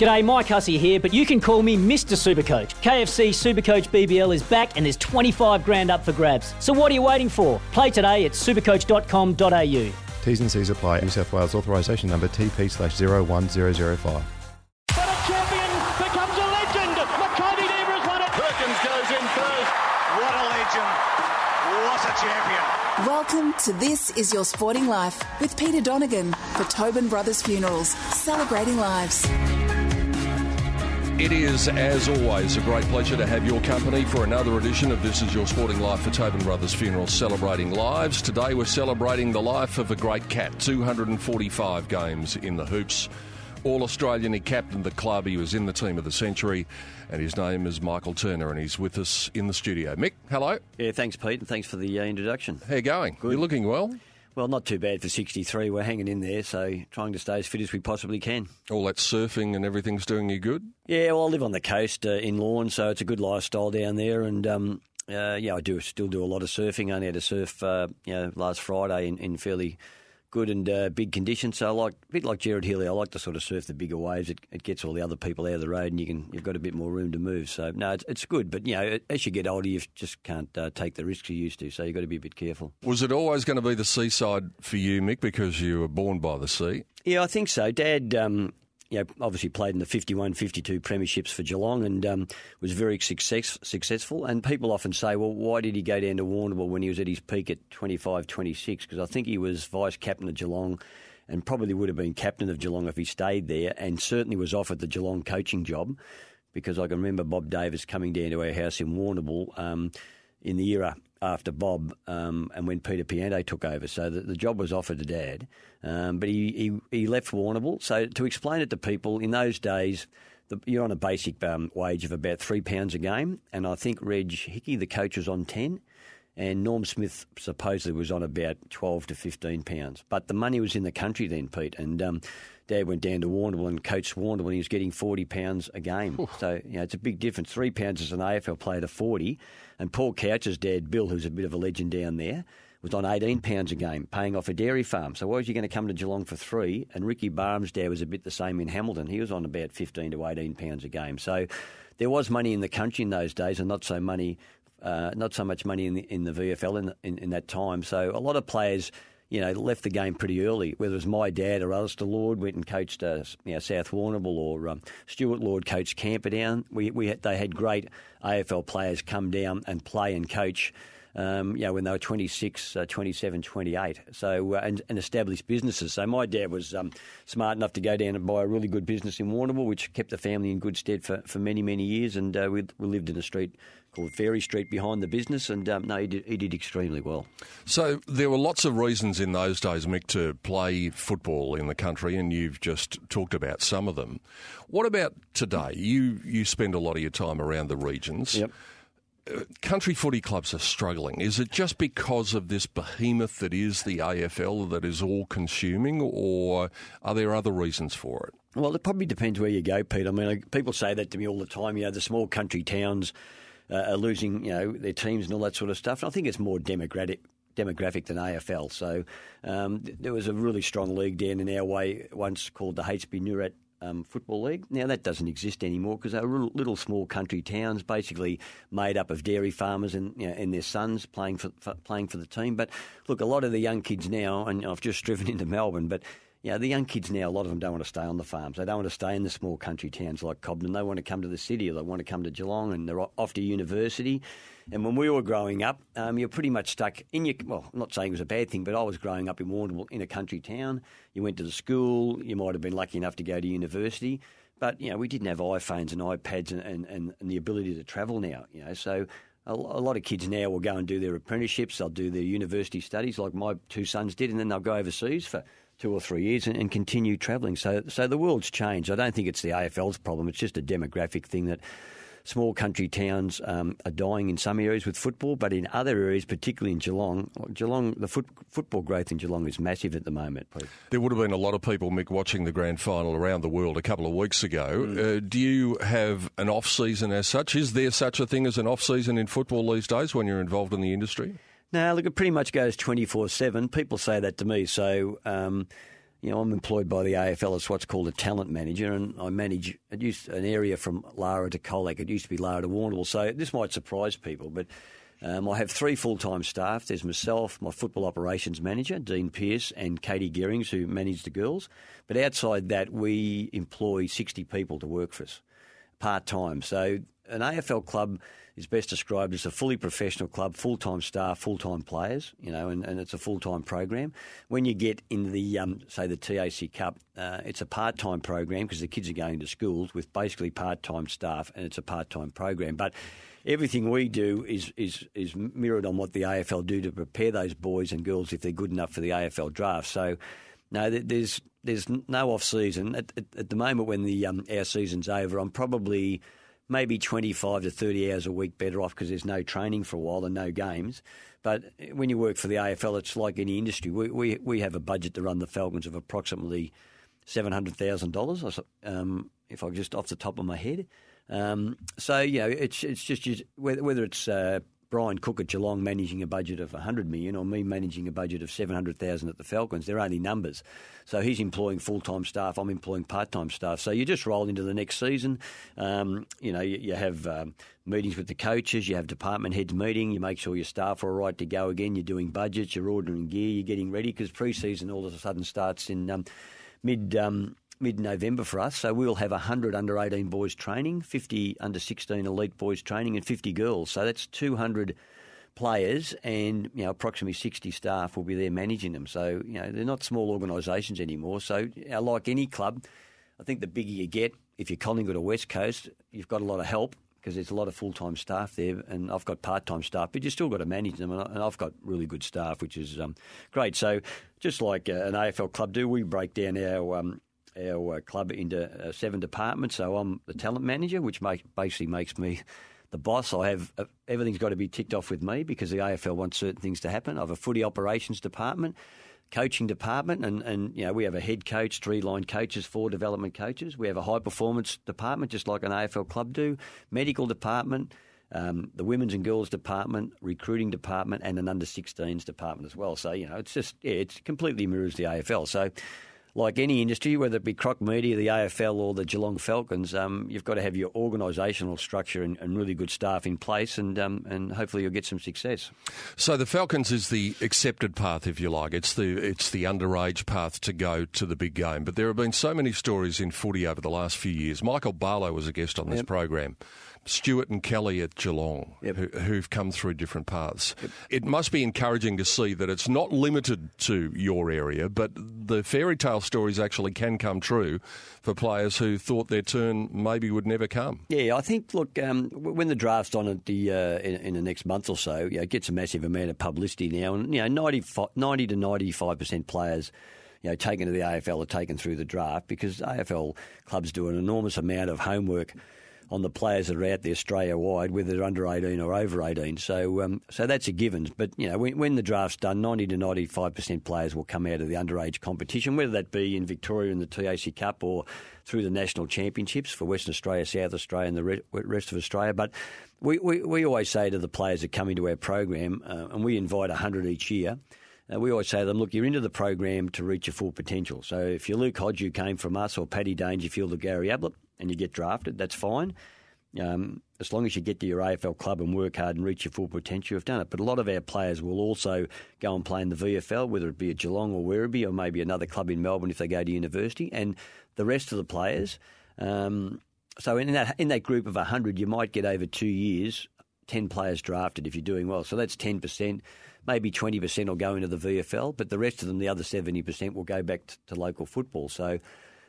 G'day, Mike Hussey here, but you can call me Mr. Supercoach. KFC Supercoach BBL is back and there's 25 grand up for grabs. So what are you waiting for? Play today at supercoach.com.au. T's and C's apply. New South Wales authorisation number TP slash 01005. But a champion becomes a legend. Makybe Diva has won it. Perkins goes in first. What a legend. What a champion. Welcome to This Is Your Sporting Life with Peter Donegan for Tobin Brothers Funerals, celebrating lives. It is, as always, a great pleasure to have your company for another edition of This Is Your Sporting Life for Tobin Brothers Funeral Celebrating Lives. Today we're celebrating the life of a great cat, 245 games in the hoops. All Australian, he captained the club, he was in the team of the century, and his name is Michael Turner, and he's with us in the studio. Mick, hello. Yeah, thanks, Pete, and thanks for the uh, introduction. How you going? You're looking well. Well, not too bad for 63. We're hanging in there, so trying to stay as fit as we possibly can. All that surfing and everything's doing you good? Yeah, well, I live on the coast uh, in Lorne, so it's a good lifestyle down there, and um, uh, yeah, I do still do a lot of surfing. I only had to surf, uh, you know, last Friday in, in fairly good and uh, big conditions. So, like a bit like Jared Healy, I like to sort of surf the bigger waves. It, it gets all the other people out of the road, and you can you've got a bit more room to move. So, no, it's, it's good. But you know, as you get older, you just can't uh, take the risks you used to. So, you've got to be a bit careful. Was it always going to be the seaside for you, Mick, because you were born by the sea? Yeah, I think so. Dad, um, you know, obviously played in the 51, 52 premierships for Geelong and um, was very success, successful. And people often say, well, why did he go down to Warrnambool when he was at his peak at 25, 26? Because I think he was vice captain of Geelong and probably would have been captain of Geelong if he stayed there and certainly was offered the Geelong coaching job because I can remember Bob Davis coming down to our house in Warrnambool um, in the era after Bob um, and when Peter Pianto took over. So the, the job was offered to Dad, um, but he, he, he left Warrnambool. So to explain it to people, in those days, the, you're on a basic um, wage of about three pounds a game, and I think Reg Hickey, the coach, was on ten. And Norm Smith supposedly was on about 12 to 15 pounds. But the money was in the country then, Pete. And um, Dad went down to Warrnambool and coached Warrnambool and he was getting 40 pounds a game. So, you know, it's a big difference. Three pounds as an AFL player to 40. And Paul Couch's dad, Bill, who's a bit of a legend down there, was on eighteen pounds a game, paying off a dairy farm. So why was he going to come to Geelong for three? And Ricky Barham's dad was a bit the same in Hamilton. He was on about fifteen to eighteen pounds a game. So there was money in the country in those days, and not so money, uh, not so much money in the in the VFL in, in in that time. So a lot of players. You know, left the game pretty early. Whether it was my dad or others, Alistair Lord went and coached uh, you know, South Warrnambool or um, Stuart Lord coached Camperdown. We, we had, they had great AFL players come down and play and coach um, you know, when they were 26, uh, 27, 28. So, uh, and, and established businesses. So my dad was um, smart enough to go down and buy a really good business in Warrnambool, which kept the family in good stead for, for many, many years. And uh, we, we lived in a street called Fairy Street behind the business. And um, no, he did, he did extremely well. So there were lots of reasons in those days, Mick, to play football in the country, and you've just talked about some of them. What about today? You you spend a lot of your time around the regions. Yep. Country footy clubs are struggling. Is it just because of this behemoth that is the AFL that is all consuming, or are there other reasons for it? Well, it probably depends where you go, Pete. I mean, people say that to me all the time. You know, the small country towns uh, are losing, you know, their teams and all that sort of stuff. And I think it's more democratic demographic than AFL. So um, th- there was a really strong league down in our way once called the HB Nurat um, Football League. Now that doesn't exist anymore because they're little, little small country towns, basically made up of dairy farmers and you know, and their sons playing for, for playing for the team. But look, a lot of the young kids now, and I've just driven into Melbourne, but you know, the young kids now, a lot of them don't want to stay on the farms. They don't want to stay in the small country towns like Cobden. They want to come to the city or they want to come to Geelong and they're off to university. And when we were growing up, um, you're pretty much stuck in your. Well, I'm not saying it was a bad thing, but I was growing up in Warrnambool in a country town. You went to the school. You might have been lucky enough to go to university, but you know we didn't have iPhones and iPads and, and, and, and the ability to travel now. You know, so a, a lot of kids now will go and do their apprenticeships. They'll do their university studies, like my two sons did, and then they'll go overseas for two or three years and, and continue travelling. So, so the world's changed. I don't think it's the AFL's problem. It's just a demographic thing that small country towns um, are dying in some areas with football, but in other areas, particularly in Geelong, Geelong, the foot, football growth in Geelong is massive at the moment. There would have been a lot of people, Mick, watching the grand final around the world a couple of weeks ago. Mm. Uh, do you have an off season as such? Is there such a thing as an off season in football these days when you're involved in the industry? No, look, it pretty much goes 24 7. People say that to me. So, um, you know, I'm employed by the AFL as what's called a talent manager, and I manage used an area from Lara to Colac. It used to be Lara to Warrnambool, so this might surprise people, but um, I have three full time staff. There's myself, my football operations manager, Dean Pearce, and Katie Gearings, who manage the girls. But outside that, we employ 60 people to work for us part time. So an AFL club is best described as a fully professional club, full time staff, full time players, you know, and, and it's a full time program. When you get in the, um, say, the TAC Cup, uh, it's a part time program because the kids are going to schools with basically part time staff and it's a part time program. But everything we do is, is, is mirrored on what the AFL do to prepare those boys and girls if they're good enough for the AFL draft. So, no, there's there's no off season at, at, at the moment when the um, our season's over. I'm probably maybe 25 to 30 hours a week better off because there's no training for a while and no games. But when you work for the AFL, it's like any industry. We, we, we have a budget to run the Falcons of approximately $700,000, um, if I just off the top of my head. Um, so, you know, it's, it's just, whether, it's uh, Brian Cook at Geelong managing a budget of 100 million or me managing a budget of 700,000 at the Falcons, they're only numbers. So he's employing full-time staff, I'm employing part-time staff. So you just roll into the next season. Um, you know, you, you have um, meetings with the coaches, you have department heads meeting, you make sure your staff are all right to go again, you're doing budgets, you're ordering gear, you're getting ready because pre-season all of a sudden starts in um, mid um, mid November for us. So we'll have 100 under 18 boys training, 50 under 16 elite boys training, and 50 girls. So that's 200 players and you know approximately 60 staff will be there managing them. So you know they're not small organisations anymore. So know, like any club, I think the bigger you get, if you're Collingwood or West Coast, you've got a lot of help because there's a lot of full time staff there, and I've got part time staff, but you still got to manage them, and I've got really good staff, which is um, great. So just like uh, an AFL club do, we break down our um, our uh, club into uh, seven departments. So I'm the talent manager, which make, basically makes me the boss. I have uh, everything's got to be ticked off with me because the AFL wants certain things to happen. I have a footy operations department, coaching department, and, and you know we have a head coach, three line coaches, four development coaches. We have a high performance department, just like an AFL club do. Medical department. Um, the women's and girls department, recruiting department, and an under 16s department as well. So you know, it's just yeah, it completely mirrors the AFL. So like any industry, whether it be Croc Media, the AFL, or the Geelong Falcons, um, you've got to have your organisational structure and, and, really good staff in place, and um, and hopefully you'll get some success. So the Falcons is the accepted path, if you like. It's the it's the underage path to go to the big game. But there have been so many stories in footy over the last few years. Michael Barlow was a guest on this yep. program. Stewart and Kelly at Geelong, yep. who, have come through different paths. Yep. It must be encouraging to see that it's not limited to your area, but the fairy tale stories actually can come true for players who thought their turn maybe would never come. Yeah, I think, look, um, when the draft's on at the, uh, in, in, the next month or so, you know, it gets a massive amount of publicity now, and you know, 90, 90 to 95% players you know, taken to the AFL are taken through the draft because AFL clubs do an enormous amount of homework on the players that are out there Australia wide, whether they're under 18 or over 18. So, um, so that's a given. But you know, when, when, the draft's done, 90 to 95 percent players will come out of the underage competition, whether that be in Victoria in the TAC Cup or through the national championships for Western Australia, South Australia, and the rest of Australia. But we, we, we always say to the players that come into our program, uh, and we invite 100 each year. Uh, we always say to them, look, you're into the program to reach your full potential. So if you're Luke Hodge, who came from us, or Paddy Dangerfield or Gary Ablett, and you get drafted, that's fine. Um, as long as you get to your AFL club and work hard and reach your full potential, you've done it. But a lot of our players will also go and play in the VFL, whether it be at Geelong or Werribee or maybe another club in Melbourne if they go to university. And the rest of the players, um, so in that in that group of 100, you might get over two years 10 players drafted if you're doing well. So that's 10%. Maybe 20% will go into the VFL, but the rest of them, the other 70%, will go back to local football. So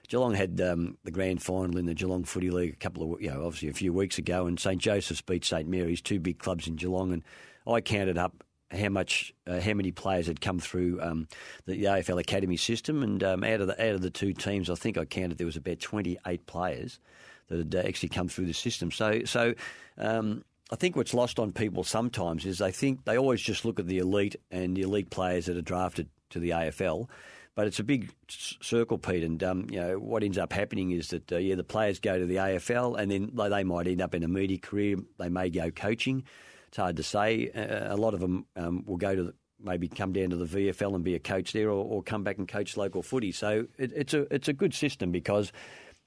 Geelong had um, the grand final in the Geelong Footy League a couple of, you know, obviously a few weeks ago, and St Joseph's beat St Mary's, two big clubs in Geelong, and I counted up how much, uh, how many players had come through um, the AFL Academy system, and um, out of the out of the two teams, I think I counted there was about twenty eight players that had uh, actually come through the system. So so. Um, I think what's lost on people sometimes is they think they always just look at the elite and the elite players that are drafted to the AFL, but it's a big circle, Pete. And um, you know what ends up happening is that uh, yeah, the players go to the AFL, and then they might end up in a media career. They may go coaching. It's hard to say. Uh, a lot of them um, will go to the, maybe come down to the VFL and be a coach there, or, or come back and coach local footy. So it, it's a it's a good system because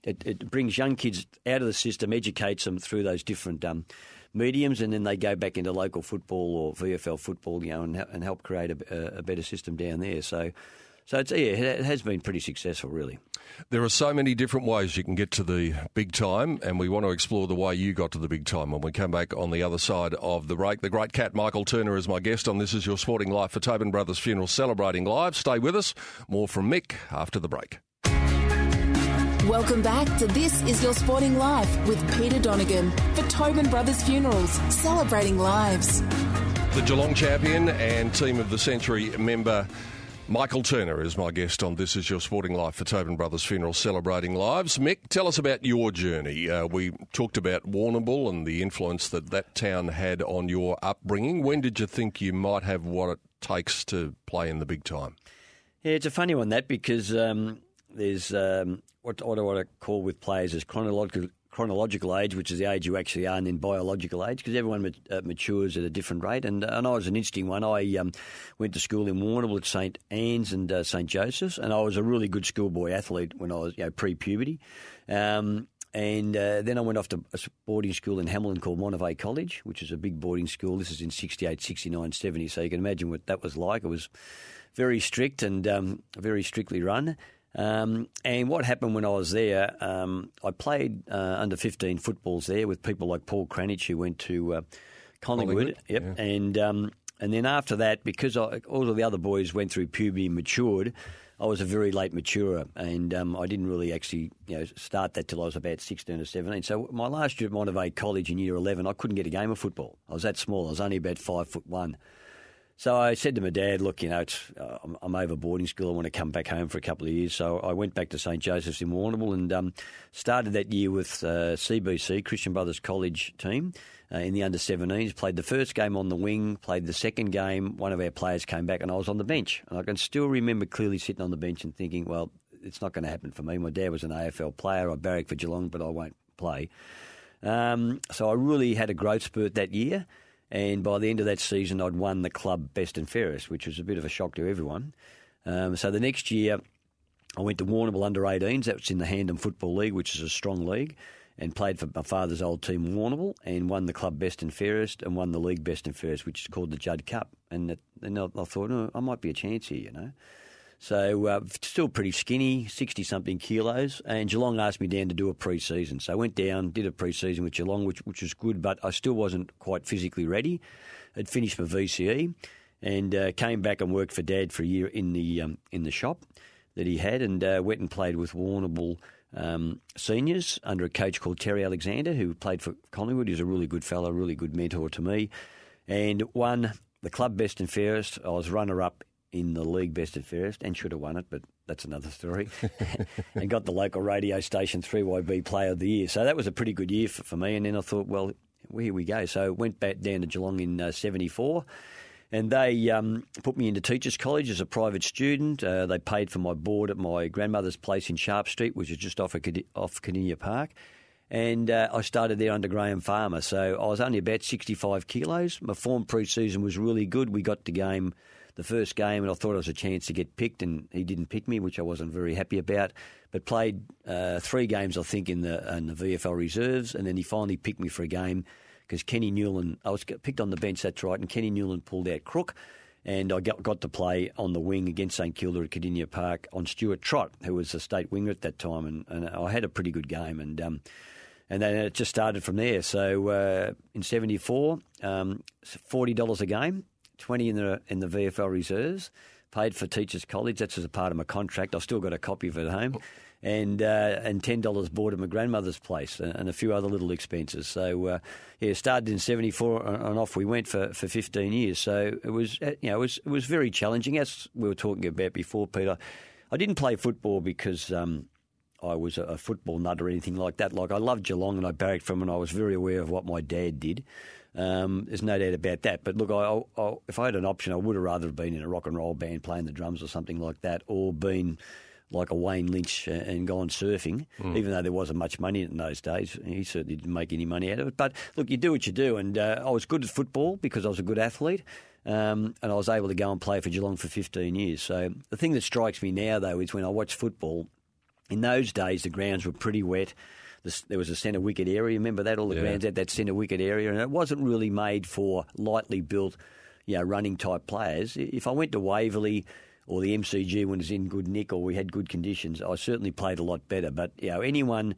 it, it, brings young kids out of the system, educates them through those different um, mediums, and then they go back into local football or VFL football, you know, and, and help create a, a better system down there. So so it's, yeah, it has been pretty successful, really. There are so many different ways you can get to the big time, and we want to explore the way you got to the big time when we come back on the other side of the break. The great cat Michael Turner is my guest on This Is Your Sporting Life for Tobin Brothers Funeral, celebrating live. Stay with us. More from Mick after the break. Welcome back to This Is Your Sporting Life with Peter Donegan for Tobin Brothers Funerals, celebrating lives. The Geelong champion and Team of the Century member Michael Turner is my guest on This Is Your Sporting Life for Tobin Brothers Funeral Celebrating Lives. Mick, tell us about your journey. Uh, we talked about Warrnambool and the influence that that town had on your upbringing. When did you think you might have what it takes to play in the big time? Yeah, it's a funny one, that, because um, there's um, what, what I want to call with players is chronological, chronological age, which is the age you actually are, and then biological age, because everyone uh, matures at a different rate. And, uh, and I was an interesting one. I um, went to school in Warrnambool at St Anne's and uh, St Joseph's, and I was a really good schoolboy athlete when I was you know, pre-puberty. Um, and uh, then I went off to a boarding school in Hamilton called Monivae College, which is a big boarding school. This is in 68, 69, 70. So you can imagine what that was like. It was very strict and um, very strictly run. Um, and what happened when I was there, um, I played uh, under 15 footballs there with people like Paul Cranich, who went to uh, Collingwood. Collingwood. Yep. Yeah. And, um, and then after that, because I, all of the other boys went through puberty and matured, I was a very late maturer, and um, I didn't really actually you know start that till I was about sixteen or seventeen. So my last year at Monivae College in year eleven, I couldn't get a game of football. I was that small. I was only about five foot one. So I said to my dad, look, you know, uh, I'm, I'm, over boarding school. I want to come back home for a couple of years. So I went back to St Joseph's in Warrnambool and um, started that year with uh, CBC, Christian Brothers College team, uh, in the under 17s. Played the first game on the wing, played the second game. One of our players came back and I was on the bench. And I can still remember clearly sitting on the bench and thinking, well, it's not going to happen for me. My dad was an AFL player. I barracked for Geelong, but I won't play. Um, so I really had a growth spurt that year. And by the end of that season, I'd won the club best and fairest, which was a bit of a shock to everyone. Um, so the next year, I went to Warrnambool under 18s. That was in the Hampden Football League, which is a strong league, and played for my father's old team, Warrnambool, and won the club best and fairest and won the league best and fairest, which is called the Judd Cup. And, that, and I, I, thought, oh, I might be a chance here, you know. So uh, still pretty skinny, 60 something kilos. And Geelong asked me down to do a pre season. So I went down, did a pre season with Geelong, which, which was good, but I still wasn't quite physically ready. I'd finished my VCE and uh, came back and worked for Dad for a year in the, um, in the shop that he had and uh, went and played with Warrnambool um, seniors under a coach called Terry Alexander, who played for Collingwood. He was a really good fellow, really good mentor to me, and won the club best and fairest. I was runner up in the league best and fairest and should have won it, but that's another story. and got the local radio station 3YB Player of the Year. So that was a pretty good year for, for me. And then I thought, well, well, here we go. So went back down to Geelong in uh, 74 and they um, put me into Teachers College as a private student. Uh, they paid for my board at my grandmother's place in Sharp Street, which is just off, of, off Kardinia Park. And uh, I started there under Graham Farmer. So I was only about 65 kilos. My form pre season was really good. We got the game the first game, and I thought it was a chance to get picked, and he didn't pick me, which I wasn't very happy about. But played uh, three games, I think, in the in the VFL reserves, and then he finally picked me for a game because Kenny Newland, I was picked on the bench, that's right, and Kenny Newland pulled out crook. And I got, got to play on the wing against St Kilda at Kardinia Park on Stuart Trott, who was a state winger at that time, and, and I had a pretty good game. And um, and then it just started from there. So uh, in '74, um, forty dollars a game, 20 in the in the VFL reserves, paid for Teachers College. That's as a part of my contract. I've still got a copy of it at home. and uh, and ten dollars bought at my grandmother's place, and, and, a few other little expenses. So uh, yeah, started in '74, and off we went for, for 15 years. So it was uh, you know it was it was very challenging, as we were talking about before, Peter. I didn't play football because. Um, I was a football nut or anything like that. Like I loved Geelong and I barracked from and I was very aware of what my dad did. Um, there's no doubt about that. But look, I, I, if I had an option, I would have rather have been in a rock and roll band playing the drums or something like that, or been like a Wayne Lynch and gone surfing, mm. even though there wasn't much money in those days. He certainly didn't make any money out of it. But look, you do what you do. And uh, I was good at football because I was a good athlete. Um, and I was able to go and play for Geelong for 15 years. So the thing that strikes me now, though, is when I watch football, in those days the grounds were pretty wet. There was a centre wicket area. Remember that? All the yeah. grounds had that centre wicket area, and it wasn't really made for lightly built, you know, running type players. If I went to Waverley or the MCG when it was in good nick or we had good conditions, I certainly played a lot better. But you know, anyone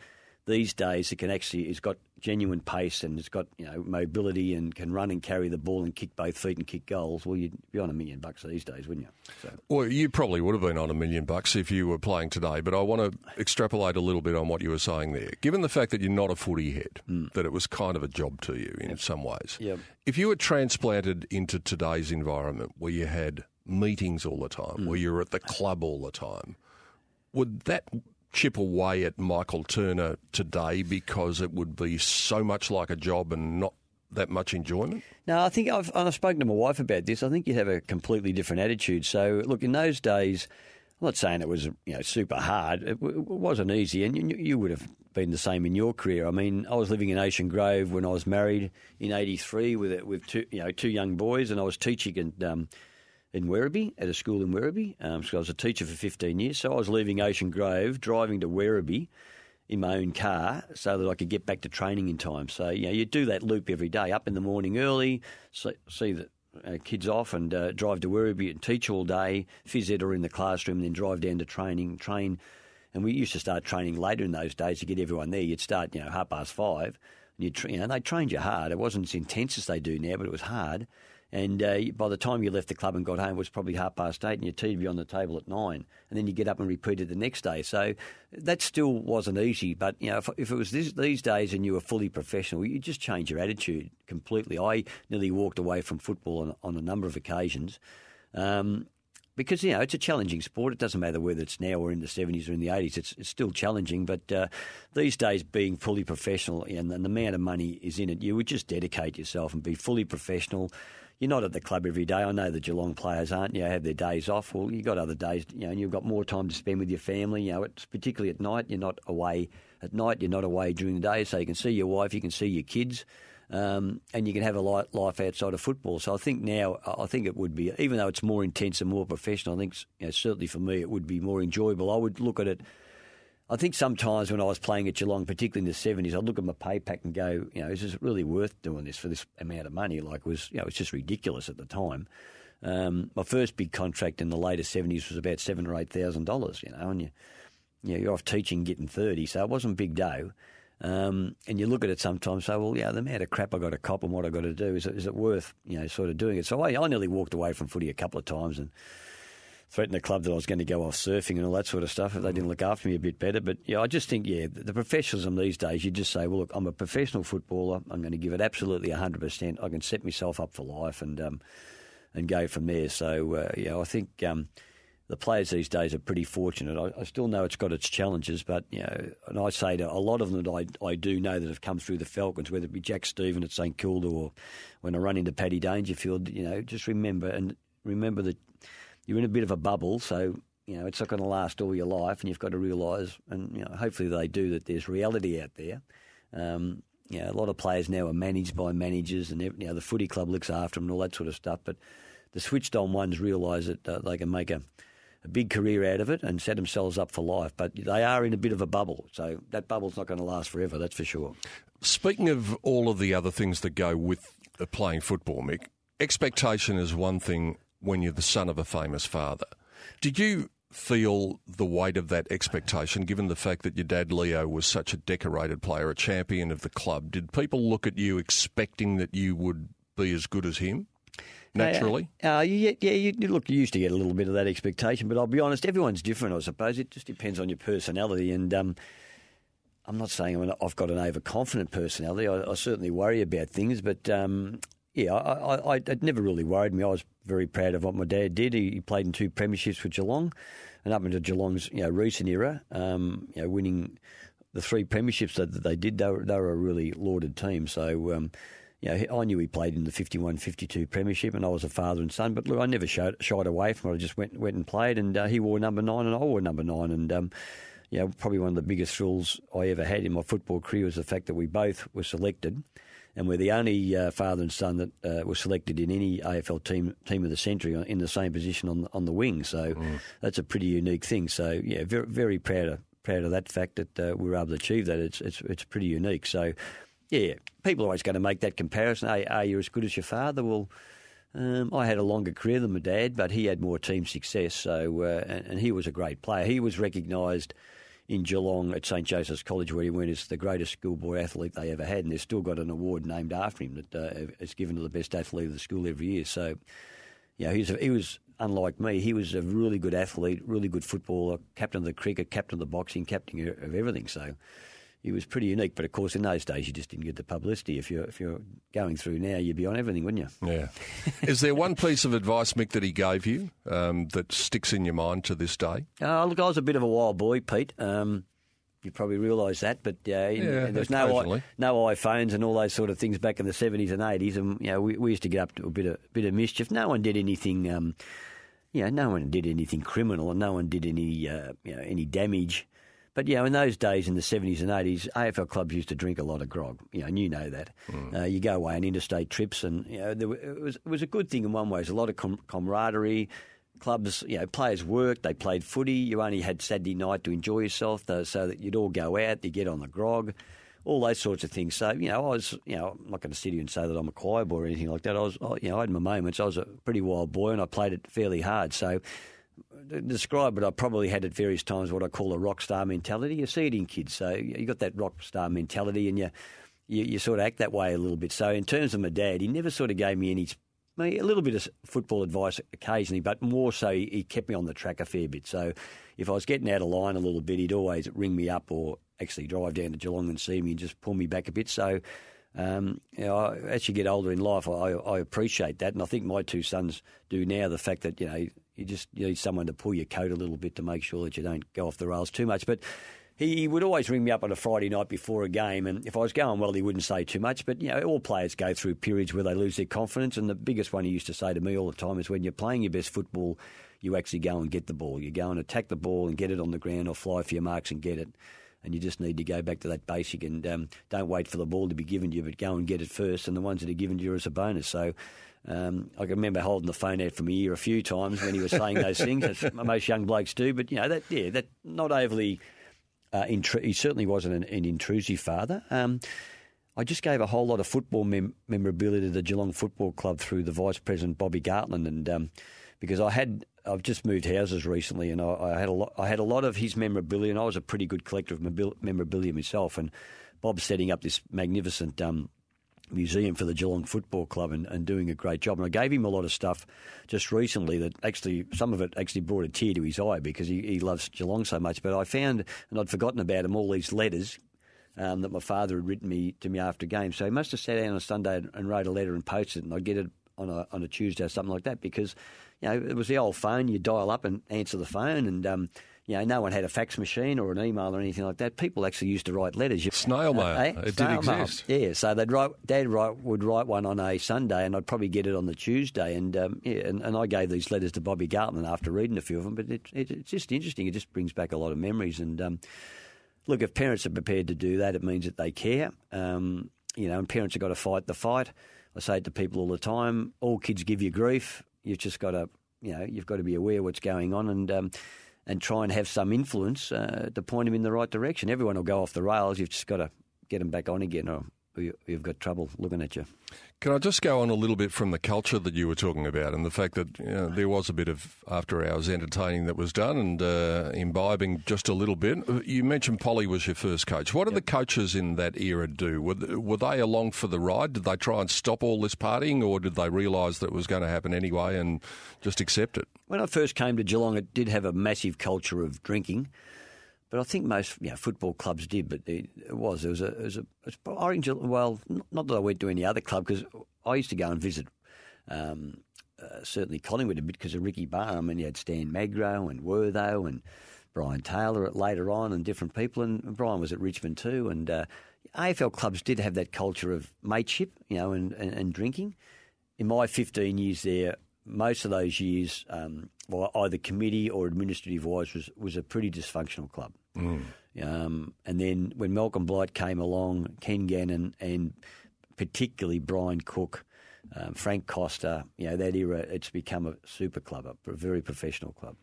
these days that can actually it's got genuine pace and it's got you know mobility and can run and carry the ball and kick both feet and kick goals. Well, you'd be on a million bucks these days, wouldn't you? So. Well, you probably would have been on a million bucks if you were playing today. But I want to extrapolate a little bit on what you were saying there. Given the fact that you're not a footy head, mm. that it was kind of a job to you in yep. some ways. Yep. If you were transplanted into today's environment where you had meetings all the time, mm. where you're at the club all the time, would that chip away at Michael Turner today because it would be so much like a job and not that much enjoyment? No, I think I've, I've spoken to my wife about this. I think you have a completely different attitude. So, look, in those days, I'm not saying it was you know super hard. It, it wasn't easy, and you, you, would have been the same in your career. I mean, I was living in Ocean Grove when I was married in '83 with with two you know two young boys, and I was teaching and. Um, in Werribee at a school in Werribee. Um, so I was a teacher for 15 years. So I was leaving Ocean Grove, driving to Werribee in my own car so that I could get back to training in time. So, you know, you do that loop every day, up in the morning early, see, see the uh, kids off and uh, drive to Werribee and teach all day, phys ed or in the classroom, and then drive down to training, train. And we used to start training later in those days to get everyone there. You'd start, you know, half past five. And you, you know, they trained you hard. It wasn't as intense as they do now, but it was hard. And uh, by the time you left the club and got home, it was probably half past eight, and your tea would be on the table at nine. And then you get up and repeat it the next day. So that still wasn't easy. But you know, if, if it was this, these days and you were fully professional, you just change your attitude completely. I nearly walked away from football on, on a number of occasions. Um, because you know it's a challenging sport. It doesn't matter whether it's now or in the seventies or in the eighties. It's, it's still challenging. But uh, these days, being fully professional and, and the amount of money is in it, you would just dedicate yourself and be fully professional you're not at the club every day. I know that the Geelong players aren't. You know, have their days off. Well, you've got other days, you know, and you've got more time to spend with your family. You know, it's particularly at night. You're not away at night. You're not away during the day, so you can see your wife, you can see your kids, um, and you can have a life outside of football. So I think now, I think it would be, even though it's more intense and more professional. I think you know, certainly for me, it would be more enjoyable. I would look at it I think sometimes when I was playing at Geelong, particularly in the 70s, I'd look at my pay pack and go, you know, is this really worth doing this for this amount of money? Like, it was, you know, it's just ridiculous at the time. Um, my first big contract in the later 70s was about seven or eight thousand dollars, you know, and you, you know, you're off teaching getting 30, so it wasn't big dough. Um, and you look at it sometimes, say, well, yeah, the amount of crap I got to cop and what I got to do is, it, is it worth, you know, sort of doing it? So I, I nearly walked away from footy a couple of times and threatened the club that I was going to go off surfing and all that sort of stuff if they didn't look after me a bit better. But yeah, I just think yeah, the professionalism these days, you just say, well, look, I'm a professional footballer. I'm going to give it absolutely 100. percent I can set myself up for life and um, and go from there. So uh, yeah, I think. Um, the players these days are pretty fortunate. I, I, still know it's got its challenges, but you know, and I say to a lot of them that I, I do know that have come through the Falcons, whether it be Jack Steven at St Kilda or when I run into Paddy Dangerfield, you know, just remember and remember that you're in a bit of a bubble, so you know it's not going to last all your life, and you've got to realise, and you know, hopefully they do that. There's reality out there. Um, you know, a lot of players now are managed by managers, and you know the footy club looks after them and all that sort of stuff. But the switched on ones realise that uh, they can make a, a big career out of it and set themselves up for life. But they are in a bit of a bubble, so that bubble's not going to last forever. That's for sure. Speaking of all of the other things that go with playing football, Mick, expectation is one thing when you're the son of a famous father. Did you feel the weight of that expectation, given the fact that your dad Leo was such a decorated player, a champion of the club? Did people look at you expecting that you would be as good as him? naturally? Uh, uh, yeah, yeah. You, look, you used to get a little bit of that expectation, but I'll be honest, everyone's different. I suppose it just depends on your personality, and um, I'm not saying I'm an, I've got an overconfident personality. I, I certainly worry about things, but um, yeah, I, I, it never really worried me. I was very proud of what my dad did. He, he played in two premierships for Geelong, and up into Geelong's you know recent era, um, you know, winning the three premierships that, that they did, they were, they were a really lauded team. So. Um, you know, I knew he played in the 51-52 premiership, and I was a father and son. But look, I never shied, shied away from it. I just went went and played, and uh, he wore number nine, and I wore number nine, and um, probably one of the biggest thrills I ever had in my football career was the fact that we both were selected, and we're the only uh, father and son that uh, were selected in any AFL team team of the century in the same position on on the wing. So mm. that's a pretty unique thing. So yeah, very very proud of proud of that fact that uh, we were able to achieve that. It's it's it's pretty unique. So yeah, people are always going to make that comparison. Hey, are you as good as your father? Well. Um, I had a longer career than my dad, but he had more team success. So, uh, and, and, he was a great player. He was recognised in Geelong at St Joseph's College, where he went as the greatest schoolboy athlete they ever had, and they've still got an award named after him that uh, is given to the best athlete of the school every year. So, you know, he was, he was unlike me. He was a really good athlete, really good footballer, captain of the cricket, captain of the boxing, captain of everything. So he was pretty unique. But of course, in those days, you just didn't get the publicity. If you're if you're going through now, you'd be on everything, wouldn't you? Yeah. Is there one piece of advice, Mick, that he gave you um, that sticks in your mind to this day? Uh, look, I was a bit of a wild boy, Pete. Um, you probably realise that, but uh, yeah, there's no no iPhones and all those sort of things back in the 70s and 80s, and you know we, we used to get up to a bit of bit of mischief. No one did anything. Um, you know, no one did anything criminal, and no one did any uh, you know any damage. But you know, in those days, in the seventies and eighties, AFL clubs used to drink a lot of grog. You know, and you know that. Mm. Uh, you go away on interstate trips, and you know, there, it was it was a good thing in one way. There's a lot of com- camaraderie. Clubs, you know, players worked. They played footy. You only had Saturday night to enjoy yourself, though, so that you'd all go out. You get on the grog all those sorts of things. So, you know, I was, you know, I'm not going to sit here and say that I'm a choir boy or anything like that. I was, you know, I had my moments. I was a pretty wild boy and I played it fairly hard. So, describe it, I probably had at various times what I call a rock star mentality. You see it in kids. So you got that rock star mentality and you, you, you sort of act that way a little bit. So in terms of my dad, he never sort of gave me any a little bit of football advice occasionally, but more so he kept me on the track a fair bit. So if I was getting out of line a little bit, he'd always ring me up or actually drive down to Geelong and see me and just pull me back a bit. So um, you know, as you get older in life, I, I, appreciate that, and I think my two sons do now. The fact that you know you just need someone to pull your coat a little bit to make sure that you don't go off the rails too much. But he would always ring me up on a Friday night before a game, and if I was going well, he wouldn't say too much. But you know, all players go through periods where they lose their confidence, and the biggest one he used to say to me all the time is when you're playing your best football, you actually go and get the ball. You go and attack the ball and get it on the ground, or fly for your marks and get it and you just need to go back to that basic and um, don't wait for the ball to be given to you, but go and get it first, and the ones that are given to you as a bonus. So. Um, I can remember holding the phone out from my a few times when he was saying those things, as most young blokes do. But you know that, yeah, that not overly. Uh, intru- he certainly wasn't an, an intrusive father. Um, I just gave a whole lot of football mem- memorability to the Geelong Football Club through the vice president Bobby Gartland, and um, because I had I've just moved houses recently, and I, I, had a lot. I had a lot of his memorabilia, and I was a pretty good collector of memorabilia myself. And Bob's setting up this magnificent um, museum for the Geelong Football Club and, and, doing a great job. And I gave him a lot of stuff just recently that actually some of it actually brought a tear to his eye because he, he loves Geelong so much. But I found, and I'd forgotten about him, all these letters. Um, that my father had written me to me after games, so he must have sat down on a Sunday and, and wrote a letter and posted it, and I'd get it on a on a Tuesday or something like that because you know, it was the old phone. You dial up and answer the phone, and um, you know, no one had a fax machine or an email or anything like that. People actually used to write letters. Snail mail. Uh, eh? It Snail did exist. Yeah, so they'd write. Dad write, would write one on a Sunday, and I'd probably get it on the Tuesday. And um, yeah, and, and, I gave these letters to Bobby Gartland after reading a few of them. But it, it, it's just interesting. It just brings back a lot of memories. And um, look, if parents are prepared to do that, it means that they care. Um, you know, and parents have got to fight the fight. I say it to people all the time. All kids give you grief. You've just got to you know you've got to be aware what's going on and um, and try and have some influence uh, to point them in the right direction. Everyone will go off the rails. You've just got to get them back on again, or you've got trouble looking at you. Can I just go on a little bit from the culture that you were talking about and the fact that you know, there was a bit of after hours entertaining that was done and uh, imbibing just a little bit? You mentioned Polly was your first coach. What did the coaches in that era do? Were, were they along for the ride? Did they try and stop all this partying or did they realise that it was going to happen anyway and just accept it? When I first came to Geelong, it did have a massive culture of drinking. But I think most you know, football clubs did, but it, it was. It was a. It was a it's, I enjoy, well, not that I went to any other club because I used to go and visit um, uh, certainly Collingwood a bit because of Ricky Barham, and you had Stan Magro and Wortho and Brian Taylor at, later on, and different people. And Brian was at Richmond too. And uh, AFL clubs did have that culture of mateship, you know, and, and, and drinking. In my 15 years there, most of those years, um, well, either committee or administrative wise, was was a pretty dysfunctional club. Um, and then when Malcolm Blight came along, Ken Gannon, and particularly Brian Cook, um, Frank Costa, you know, that era, it's become a super club, a very professional club.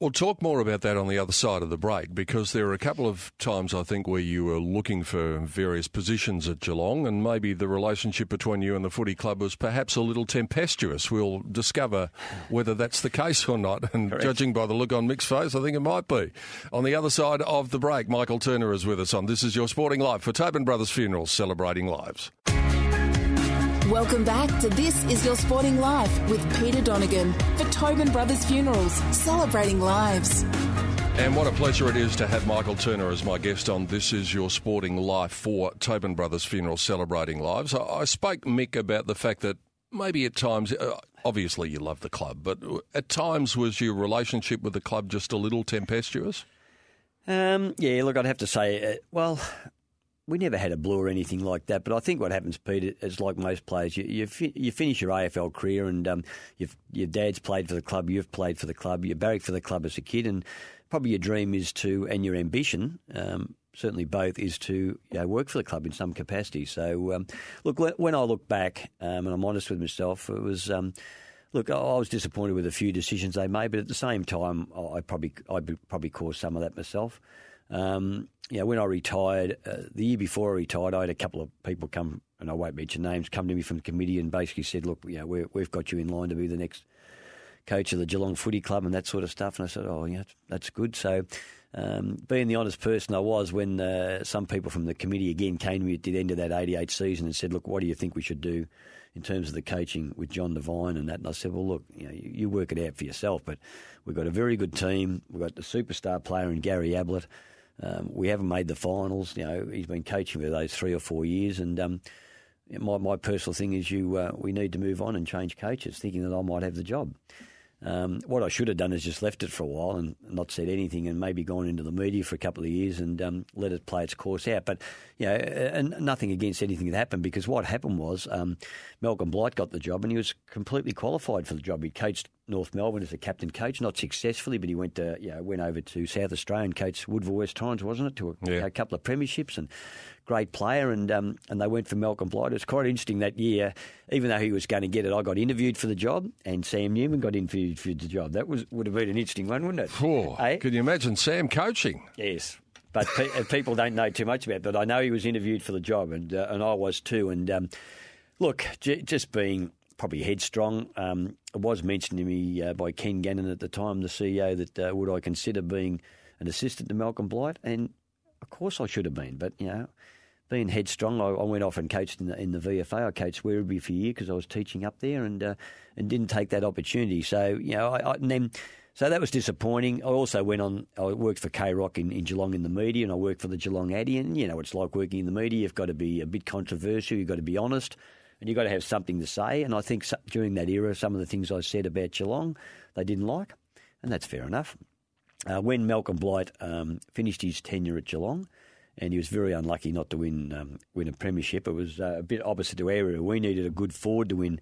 We'll talk more about that on the other side of the break because there are a couple of times I think where you were looking for various positions at Geelong and maybe the relationship between you and the footy club was perhaps a little tempestuous. We'll discover whether that's the case or not. And judging by the look on Mick's face, I think it might be. On the other side of the break, Michael Turner is with us on This Is Your Sporting Life for Tobin Brothers Funerals, celebrating lives. Welcome back to This Is Your Sporting Life with Peter Donegan for Tobin Brothers Funerals, celebrating lives. And what a pleasure it is to have Michael Turner as my guest on This Is Your Sporting Life for Tobin Brothers Funeral Celebrating Lives. I, I spoke, Mick, about the fact that maybe at times, uh, obviously you love the club, but at times was your relationship with the club just a little tempestuous? Um, yeah, look, I'd have to say, uh, well, we never had a blue or anything like that. But I think what happens, Peter, is like most players, you you, fi- you finish your AFL career, and um, your dad's played for the club, you've played for the club, you barracked for the club as a kid, and probably your dream is to, and your ambition. Um, Certainly, both is to you know, work for the club in some capacity. So, um, look, when- I look back, um, and I'm honest with myself, it was um, Look, I was disappointed with a few decisions they made, but at the same time, I probably I probably caused some of that myself. Um, you know, when I retired, uh, the year before I retired, I had a couple of people come, and I won't mention names, come to me from the committee and basically said, "Look, you know, we're, we've got you in line to be the next coach of the Geelong Footy Club and that sort of stuff." And I said, "Oh, yeah, that's good." So, um, being the honest person I was, when uh, some people from the committee again came to me at the end of that '88 season and said, "Look, what do you think we should do?" In terms of the coaching with John Devine and that, and I said, "Well, look, you know, you, you work it out for yourself. But we've got a very good team. We've got the superstar player in Gary Ablett. Um, we haven't made the finals. You know, he's been coaching for those three or four years, and um, my my personal thing is you uh, we need to move on and change coaches, thinking that I might have the job. Um, what I should have done is just left it for a while and not said anything, and maybe gone into the media for a couple of years and um, let it play its course out. But you know, and nothing against anything that happened because what happened was um, Malcolm Blight got the job and he was completely qualified for the job. He coached North Melbourne as a captain coach, not successfully, but he went to you know went over to South Australia and coached Woodville West Torrens, wasn't it, to a, Yeah. a couple of premierships and great player, and um, and they went for Malcolm Blight. It was quite interesting that year, even though he was going to get it, I got interviewed for the job, and Sam Newman got interviewed for the job. That was would have been an interesting one, wouldn't it? Oh, Eh? Can you imagine Sam coaching? Yes, but pe- people don't know too much about it. But I know he was interviewed for the job, and uh, and I was too. And um, look, j- just being probably headstrong. Um, it was mentioned to me uh, by Ken Gannon at the time, the CEO, that uh, would I consider being an assistant to Malcolm Blight, and of course I should have been. But you know, being headstrong, I, I went off and coached in the, in the VFA. I coached Werribee for a year because I was teaching up there, and uh, and didn't take that opportunity. So you know, I, I, and then. So that was disappointing. I also went on. I worked for K Rock in, in Geelong in the media, and I worked for the Geelong Addy. And you know, it's like working in the media. You've got to be a bit controversial. You've got to be honest, and you've got to have something to say. And I think so- during that era, some of the things I said about Geelong, they didn't like, and that's fair enough. Uh, when Malcolm Blight um, finished his tenure at Geelong, and he was very unlucky not to win um, win a premiership. It was uh, a bit opposite to area. We needed a good forward to win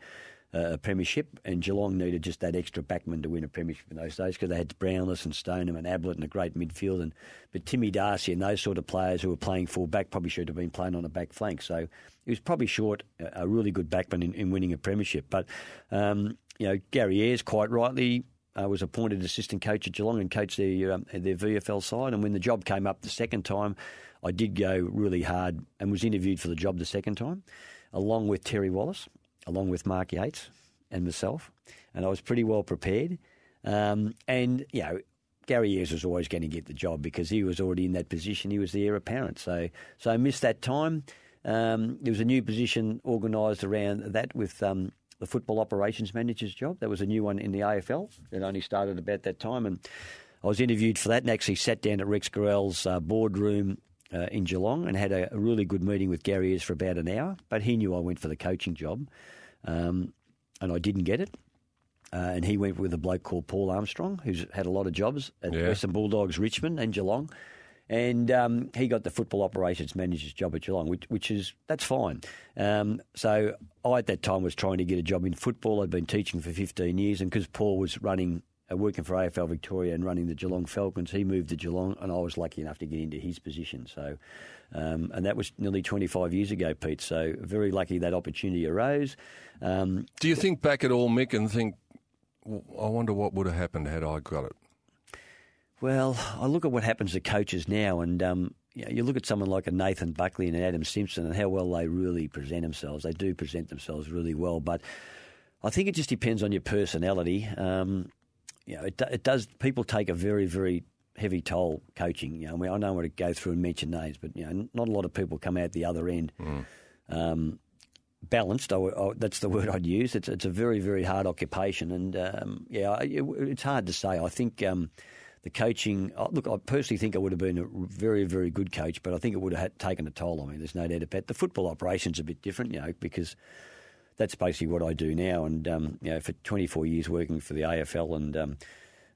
uh, a premiership, and Geelong needed just that extra backman to win a premiership in those days because they had Brownless and Stoneham and Ablett and a great midfield. And but Timmy Darcy and those sort of players who were playing full back probably should have been playing on a back flank. So he was probably short a, a really good backman in, in winning a premiership. But um, you know, Gary Ayres quite rightly uh, was appointed assistant coach at Geelong and coached their um, their VFL side. And when the job came up the second time, I did go really hard and was interviewed for the job the second time, along with Terry Wallace, along with Mark Yates and myself, and I was pretty well prepared. Um, and you know, Gary Ayres was always going to get the job because he was already in that position. He was the heir apparent. So, so I missed that time. Um, there was a new position organised around that with um, the football operations manager's job. That was a new one in the AFL. It only started about that time, and I was interviewed for that and actually sat down at Rex Gorell's uh, boardroom uh, in Geelong and had a, a, really good meeting with Gary Ayres for about an hour. But he knew I went for the coaching job, um, and I didn't get it. Uh, and he went with a bloke called Paul Armstrong, who's had a lot of jobs at yeah. Western Bulldogs, Richmond, and Geelong. And um, he got the football operations manager's job at Geelong, which, which is that's fine. Um, so I at that time was trying to get a job in football. I'd been teaching for 15 years, and because Paul was running working for AFL Victoria and running the Geelong Falcons, he moved to Geelong, and I was lucky enough to get into his position. So, um, and that was nearly 25 years ago, Pete. So very lucky that opportunity arose. Um, Do you think back at all, Mick, and think I wonder what would have happened had I got it. Well, I look at what happens to coaches now, and um, you, know, you, look at someone like a Nathan Buckley and an Adam Simpson, and how well they really present themselves. They do present themselves really well, but I think it just depends on your personality. Um, you know, it, it, does. People take a very, very heavy toll coaching. You know, I, mean, I don't want to go through and mention names, but you know, not a lot of people come out the other end. Mm. Um, balanced. I, I, that's the word I'd use. It's it's a very very hard occupation, and um, yeah, it, it's hard to say. I think um, the coaching. Oh, look, I personally think I would have been a very very good coach, but I think it would have taken a toll on me. There's no doubt about it. The football operation's a bit different, you know, because that's basically what I do now, and um, you know, for 24 years working for the AFL and um,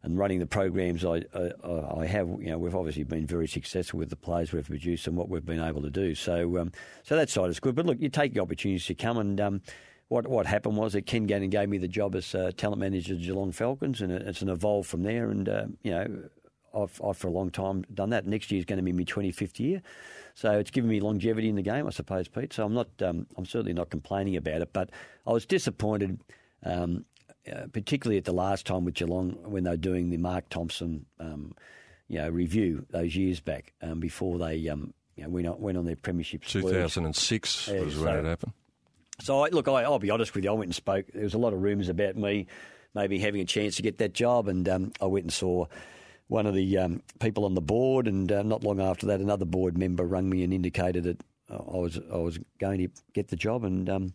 and running the programs I, I, I, have, you know, we've obviously been very successful with the players we've produced and what we've been able to do. So, um, so that side is good. But look, you take the opportunities to come and. Um, what what happened was that Ken Gannon gave me the job as uh, talent manager of Geelong Falcons, and it's an evolve from there. And uh, you know, I've, I've for a long time done that. Next year is going to be my 25th year, so it's given me longevity in the game, I suppose, Pete. So I'm not, um, I'm certainly not complaining about it, but I was disappointed um, uh, particularly at the last time with Geelong when they were doing the Mark Thompson, um, you know, review those years back um, before they, um, you know, went on, went on their premiership. 2006 yeah, was so, when it happened. So I, look, I, will be honest with you. I went and spoke. There was a lot of rumours about me maybe having a chance to get that job, and um, I went and saw one of the um, people on the board, and uh, not long after that, another board member rang me and indicated that I was I was going to get the job, and um,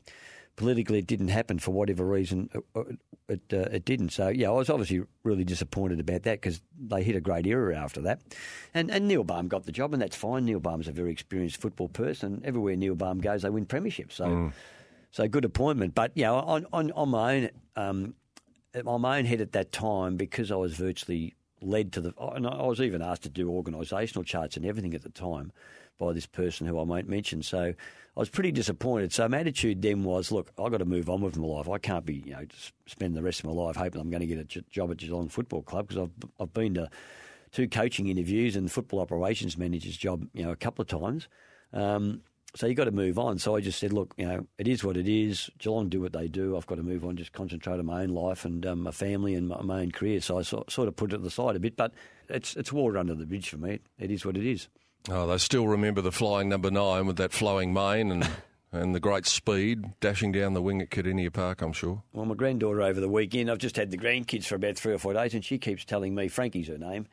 politically it didn't happen for whatever reason. Uh, uh, it uh, it didn't. So yeah, I was obviously really disappointed about that because they hit a great era after that. And and Neil Balme got the job, and that's fine. Neil Balme's a very experienced football person. Everywhere Neil Balme goes, they win premierships. So mm. so good appointment. But yeah, on on, on my own. Um, on my own head at that time, because I was virtually led to the, and I was even asked to do organisational charts and everything at the time by this person who I won't mention. So I was pretty disappointed. So my attitude then was, look, I've got to move on with my life. I can't be, you know, spend the rest of my life hoping I'm going to get a job at Geelong Football Club because I've I've been to two coaching interviews and football operations manager's job, you know, a couple of times. Um, so you've got to move on. So I just said, look, you know, it is what it is. Geelong do what they do. I've got to move on, just concentrate on my own life and um, my family and my, my, own career. So I so, sort of put it to the side a bit, but it's it's water under the bridge for me. It is what it is. Oh, they still remember the flying number nine with that flowing mane and. and the great speed dashing down the wing at Kardinia Park, I'm sure. Well, my granddaughter over the weekend, I've just had the grandkids for about three or four days, and she keeps telling me, Frankie's her name,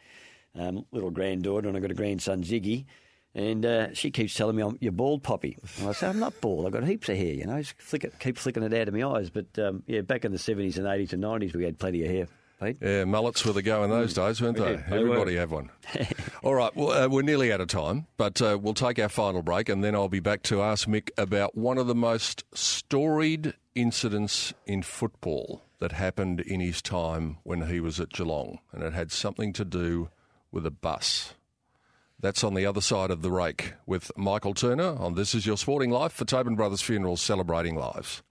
um, little granddaughter, and I've got a grandson, Ziggy, and uh, she keeps telling me, I'm, you're bald, Poppy. And I say, I'm not bald. I've got heaps of hair, you know. Just flick it, keep flicking it out of my eyes. But, um, yeah, back in the 70s and 80s and 90s, we had plenty of hair. Pete. Yeah, mullets were the go in those days, weren't they? they Everybody had one. All right, well, uh, we're nearly out of time, but uh, we'll take our final break and then I'll be back to ask Mick about one of the most storied incidents in football that happened in his time when he was at Geelong, and it had something to do with a bus. That's on the other side of the rake with Michael Turner on This Is Your Sporting Life for Tobin Brothers Funerals celebrating lives.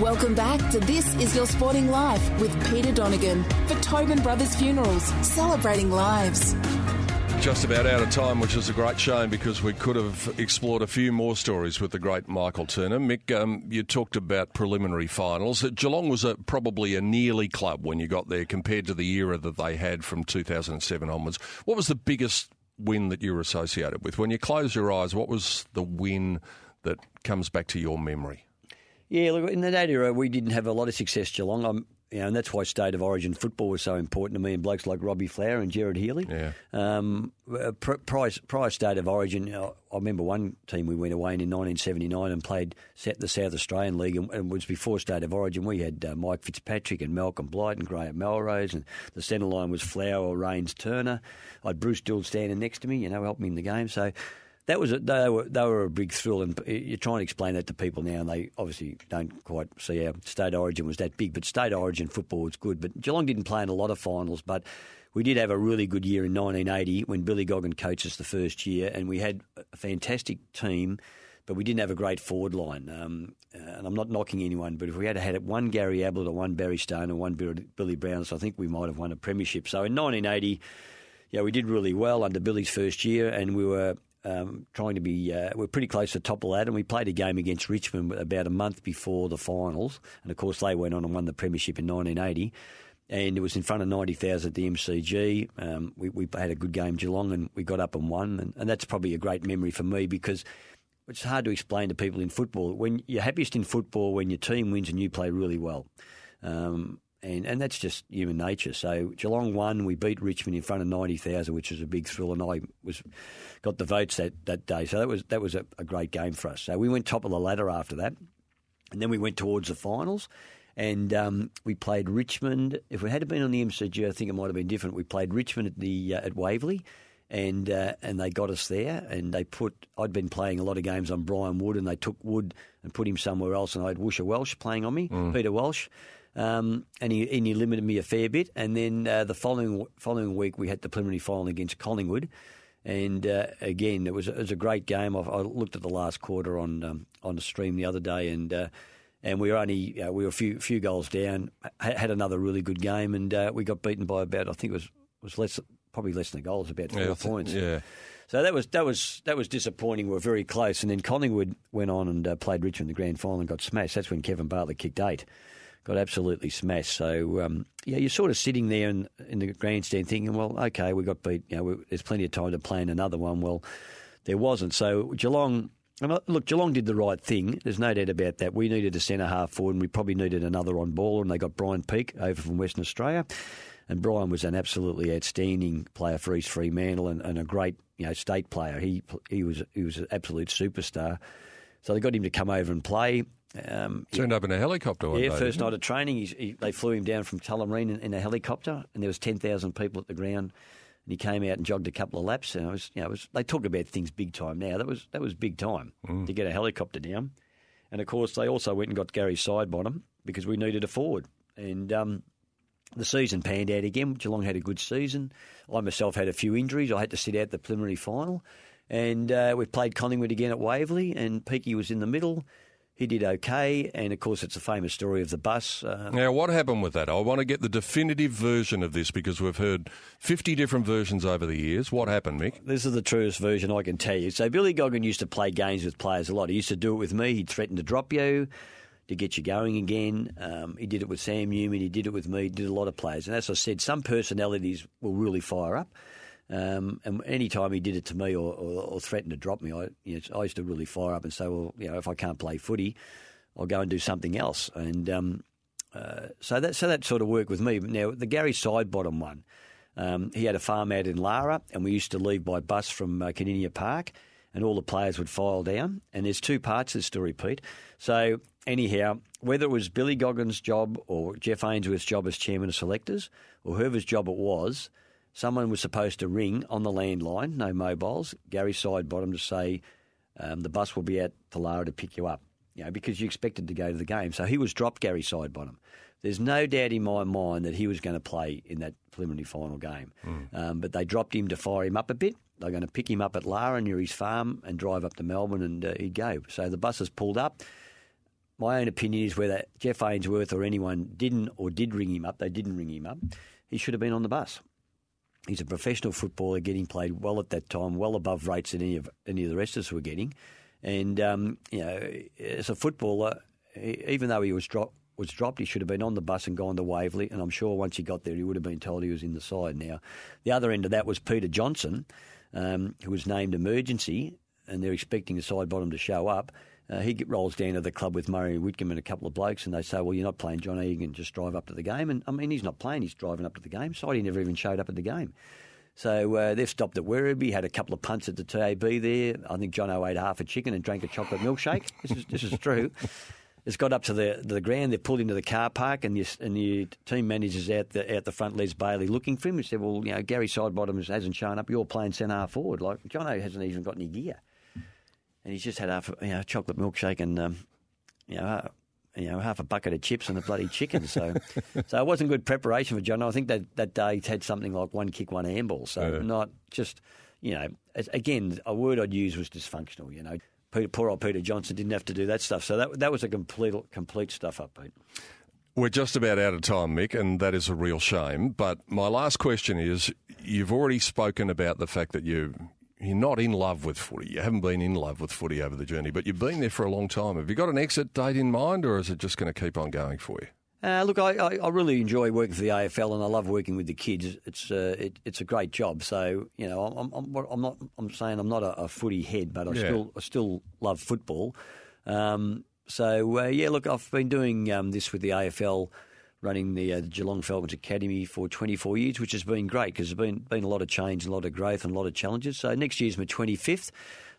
Welcome back to This Is Your Sporting Life with Peter Donegan for Tobin Brothers Funerals, celebrating lives. Just about out of time, which is a great shame because we could have explored a few more stories with the great Michael Turner. Mick, um, you talked about preliminary finals. Uh, Geelong was a, probably a nearly club when you got there compared to the era that they had from 2007 onwards. What was the biggest win that you were associated with? When you close your eyes, what was the win that comes back to your memory? Yeah, look, in that era, we didn't have a lot of success, Geelong. I'm, you know, and that's why state of origin football was so important to me and blokes like Robbie Flower and Gerard Healy. Yeah. Um, uh, prior, prior state of origin, you know, I remember one team we went away in in 1979 and played the South Australian League, and, and was before state of origin. We had uh, Mike Fitzpatrick and Malcolm Blight and Graham Melrose, and the centre line was Flower, Raines, Turner. I had Bruce Doull standing next to me, you know, helping me in the game. So that was a, they were they were a big thrill, and you're trying to explain that to people now, and they obviously don't quite see how state origin was that big. But state origin football was good. But Geelong didn't play in a lot of finals, but we did have a really good year in 1980 when Billy Goggin coached us the first year, and we had a fantastic team. But we didn't have a great forward line, um, and I'm not knocking anyone. But if we had had one Gary Ablett or one Barry Stone or one Billy Brown, so I think we might have won a premiership. So in 1980, yeah, we did really well under Billy's first year, and we were um, trying to be, uh, we're pretty close to the top of that, and we played a game against Richmond about a month before the finals, and of course they went on and won the premiership in 1980. And it was in front of 90,000 at the MCG. Um, we, we, had a good game, Geelong, and we got up and won. And, and that's probably a great memory for me because it's hard to explain to people in football. When you're happiest in football when your team wins and you play really well. Um, and and that's just human nature. So Geelong won. We beat Richmond in front of ninety thousand, which was a big thrill, and I was got the votes that, that day. So that was that was a, a, great game for us. So we went top of the ladder after that, and then we went towards the finals, and um, we played Richmond. If we had been on the MCG, I think it might have been different. We played Richmond at the uh, at Waverley. And uh, and they got us there, and they put. I'd been playing a lot of games on Brian Wood, and they took Wood and put him somewhere else, and I had Woosha Welsh playing on me, mm. Peter Welsh, um, and he and he limited me a fair bit. And then uh, the following following week we had the preliminary final against Collingwood, and uh, again it was it was a great game. I, I looked at the last quarter on um, on the stream the other day, and uh, and we were only we were a few few goals down. Had another really good game, and uh, we got beaten by about I think it was was less probably less than a goal, it was about four yeah, points. Yeah. So that was that was that was disappointing. We were very close, and then Collingwood went on and uh, played Richmond in the grand final and got smashed. That's when Kevin Bartlett kicked eight got absolutely smashed. So um, yeah, you're sort of sitting there in, in the grandstand thinking, well, okay, we got beat. You know, we, there's plenty of time to plan another one. Well, there wasn't. So Geelong. Look, Geelong did the right thing. There's no doubt about that. We needed a centre half forward, and we probably needed another on ball, and they got Brian Peake over from Western Australia. And Brian was an absolutely outstanding player for East Fremantle and, and a great, you know, state player. He he was he was an absolute superstar. So they got him to come over and play. Um, Turned up in a helicopter yeah, day, first night of training, he, they flew him down from Tullamarine in, in a helicopter, and there was 10,000 people at the ground. And he came out and jogged a couple of laps. And I was, you know, was, they talk about things big time now. That was that was big time mm. to get a helicopter down. And of course, they also went and got Gary Sidebottom because we needed a forward. And um, the season panned out again. Geelong had a good season. I myself had a few injuries. I had to sit out the preliminary final. And uh, we played Collingwood again at Waverley, and Peaky was in the middle he did okay, and of course, it's a famous story of the bus. Uh, now, what happened with that? I want to get the definitive version of this because we've heard 50 different versions over the years. What happened, Mick? This is the truest version I can tell you. So, Billy Goggin used to play games with players a lot. He used to do it with me. He'd threaten to drop you to get you going again. Um, he did it with Sam Newman. He did it with me. Did a lot of players. And as I said, some personalities will really fire up. Um, and any time he did it to me or, or, or threatened to drop me, I, you know, I used to really fire up and say, well, you know, if I can't play footy, I'll go and do something else. And um, uh, so that so that sort of worked with me. Now the Gary Sidebottom one, um, he had a farm out in Lara, and we used to leave by bus from uh, Kardinia Park, and all the players would file down. And there's two parts of the story, Pete. So anyhow, whether it was Billy Goggin's job or Jeff Ainsworth's job as chairman of selectors, or whoever's job it was someone was supposed to ring on the landline, no mobiles, Gary Sidebottom to say um, the bus will be at Talara to pick you up, you know, because you expected to go to the game. So he was dropped, Gary Sidebottom. There's no doubt in my mind that he was going to play in that preliminary final game. Mm. Um, but they dropped him to fire him up a bit. They're going to pick him up at Lara near his farm and drive up to Melbourne and uh, he'd go. So the bus has pulled up. My own opinion is whether Jeff Ainsworth or anyone didn't or did ring him up, they didn't ring him up, he should have been on the bus. he's a professional footballer, getting played well at that time, well above rates than any of any of the rest of us were getting. And um, you know, as a footballer, even though he was dropped was dropped, he should have been on the bus and gone to Waverley. And I'm sure once he got there, he would have been told he was in the side. Now, the other end of that was Peter Johnson, um, who was named emergency, and they're expecting the Sidebottom to show up. Uh, he rolls down to the club with Murray Whitcomb and a couple of blokes, and they say, "Well, you're not playing, John. You can just drive up to the game." And I mean, he's not playing; he's driving up to the game. So he never even showed up at the game. So uh, they've stopped at Werribee, had a couple of punts at the TAB there. I think Johnno ate half a chicken and drank a chocolate milkshake. this is this is true. It's got up to the the ground. They're pulled into the car park, and the and the team manager's out the out the front, Les Bailey, looking for him. He said, "Well, you know, Gary Sidebottom hasn't shown up. You're playing centre forward. Like Johnno hasn't even got any gear, and he's just had half you know chocolate milkshake and um, you know." you know, half a bucket of chips and a bloody chicken. So, so it wasn't good preparation for John. I think that that day he had something like one kick, one handball. So Yeah. not just, you know, again, a word I'd use was dysfunctional. You know, Peter, poor old Peter Johnson didn't have to do that stuff. So that that was a complete complete stuff up, Pete. We're just about out of time, Mick, and that is a real shame. But my last question is you've already spoken about the fact that you. You're not in love with footy. You haven't been in love with footy over the journey, but you've been there for a long time. Have you got an exit date in mind, or is it just going to keep on going for you? Uh, look, I, I, really enjoy working for the AFL, and I love working with the kids. It's uh, it, it's a great job. So you know, I'm, I'm, I'm not I'm saying I'm not a, a footy head, but I Yeah. still I still love football. Um, so uh, yeah, look, I've been doing um, this with the AFL, running the uh, Geelong Falcons Academy for 24 years, which has been great because there's been been a lot of change, a lot of growth, and a lot of challenges. So next year's my 25th.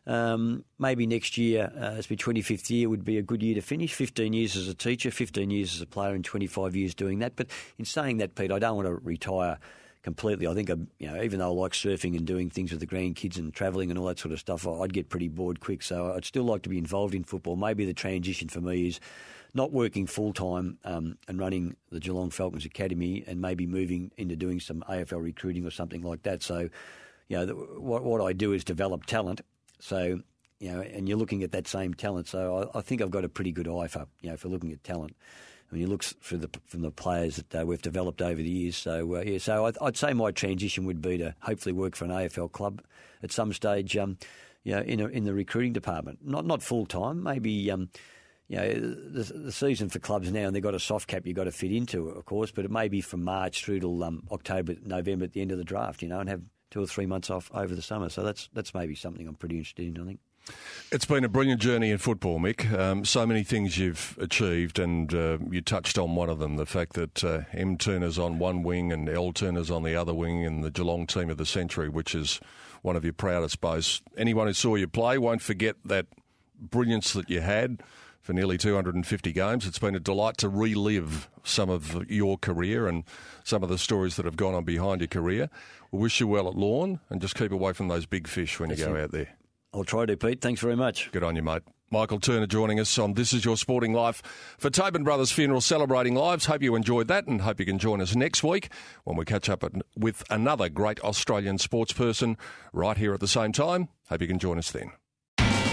Um, maybe next year, uh, it's my 25th year, would be a good year to finish. 15 years as a teacher, 15 years as a player, and 25 years doing that. But in saying that, Pete, I don't want to retire completely. I think, I, you know, even though I like surfing and doing things with the grandkids and travelling and all that sort of stuff, I'd get pretty bored quick. So I'd still like to be involved in football. Maybe the transition for me is not working full time um, and running the Geelong Falcons Academy, and maybe moving into doing some AFL recruiting or something like that. So, you know, the, what what I do is develop talent. So, you know, and you're looking at that same talent. So I, I think I've got a pretty good eye for you know for looking at talent. I mean, you look for the from the players that uh, we've developed over the years, so uh, yeah, so I'd, I'd say my transition would be to hopefully work for an AFL club at some stage, um, you know, in a, in the recruiting department. Not not full time, maybe. Um, you know, the, the season for clubs now, and they've got a soft cap you've got to fit into, of course, but it may be from March through till um, October, November at the end of the draft, you know, and have two or three months off over the summer. So that's that's maybe something I'm pretty interested in, I think. It's been a brilliant journey in football, Mick. Um, so many things you've achieved, and uh, you touched on one of them the fact that uh, M Turner's on one wing and L Turner's on the other wing in the Geelong team of the century, which is one of your proudest boasts. Anyone who saw you play won't forget that brilliance that you had for nearly 250 games. It's been a delight to relive some of your career and some of the stories that have gone on behind your career. We wish you well at Lorne and just keep away from those big fish when you go out there. I'll try to, Pete. Thanks very much. Good on you, mate. Michael Turner joining us on This Is Your Sporting Life for Tobin Brothers Funeral Celebrating Lives. Hope you enjoyed that and hope you can join us next week when we catch up with another great Australian sports person right here at the same time. Hope you can join us then.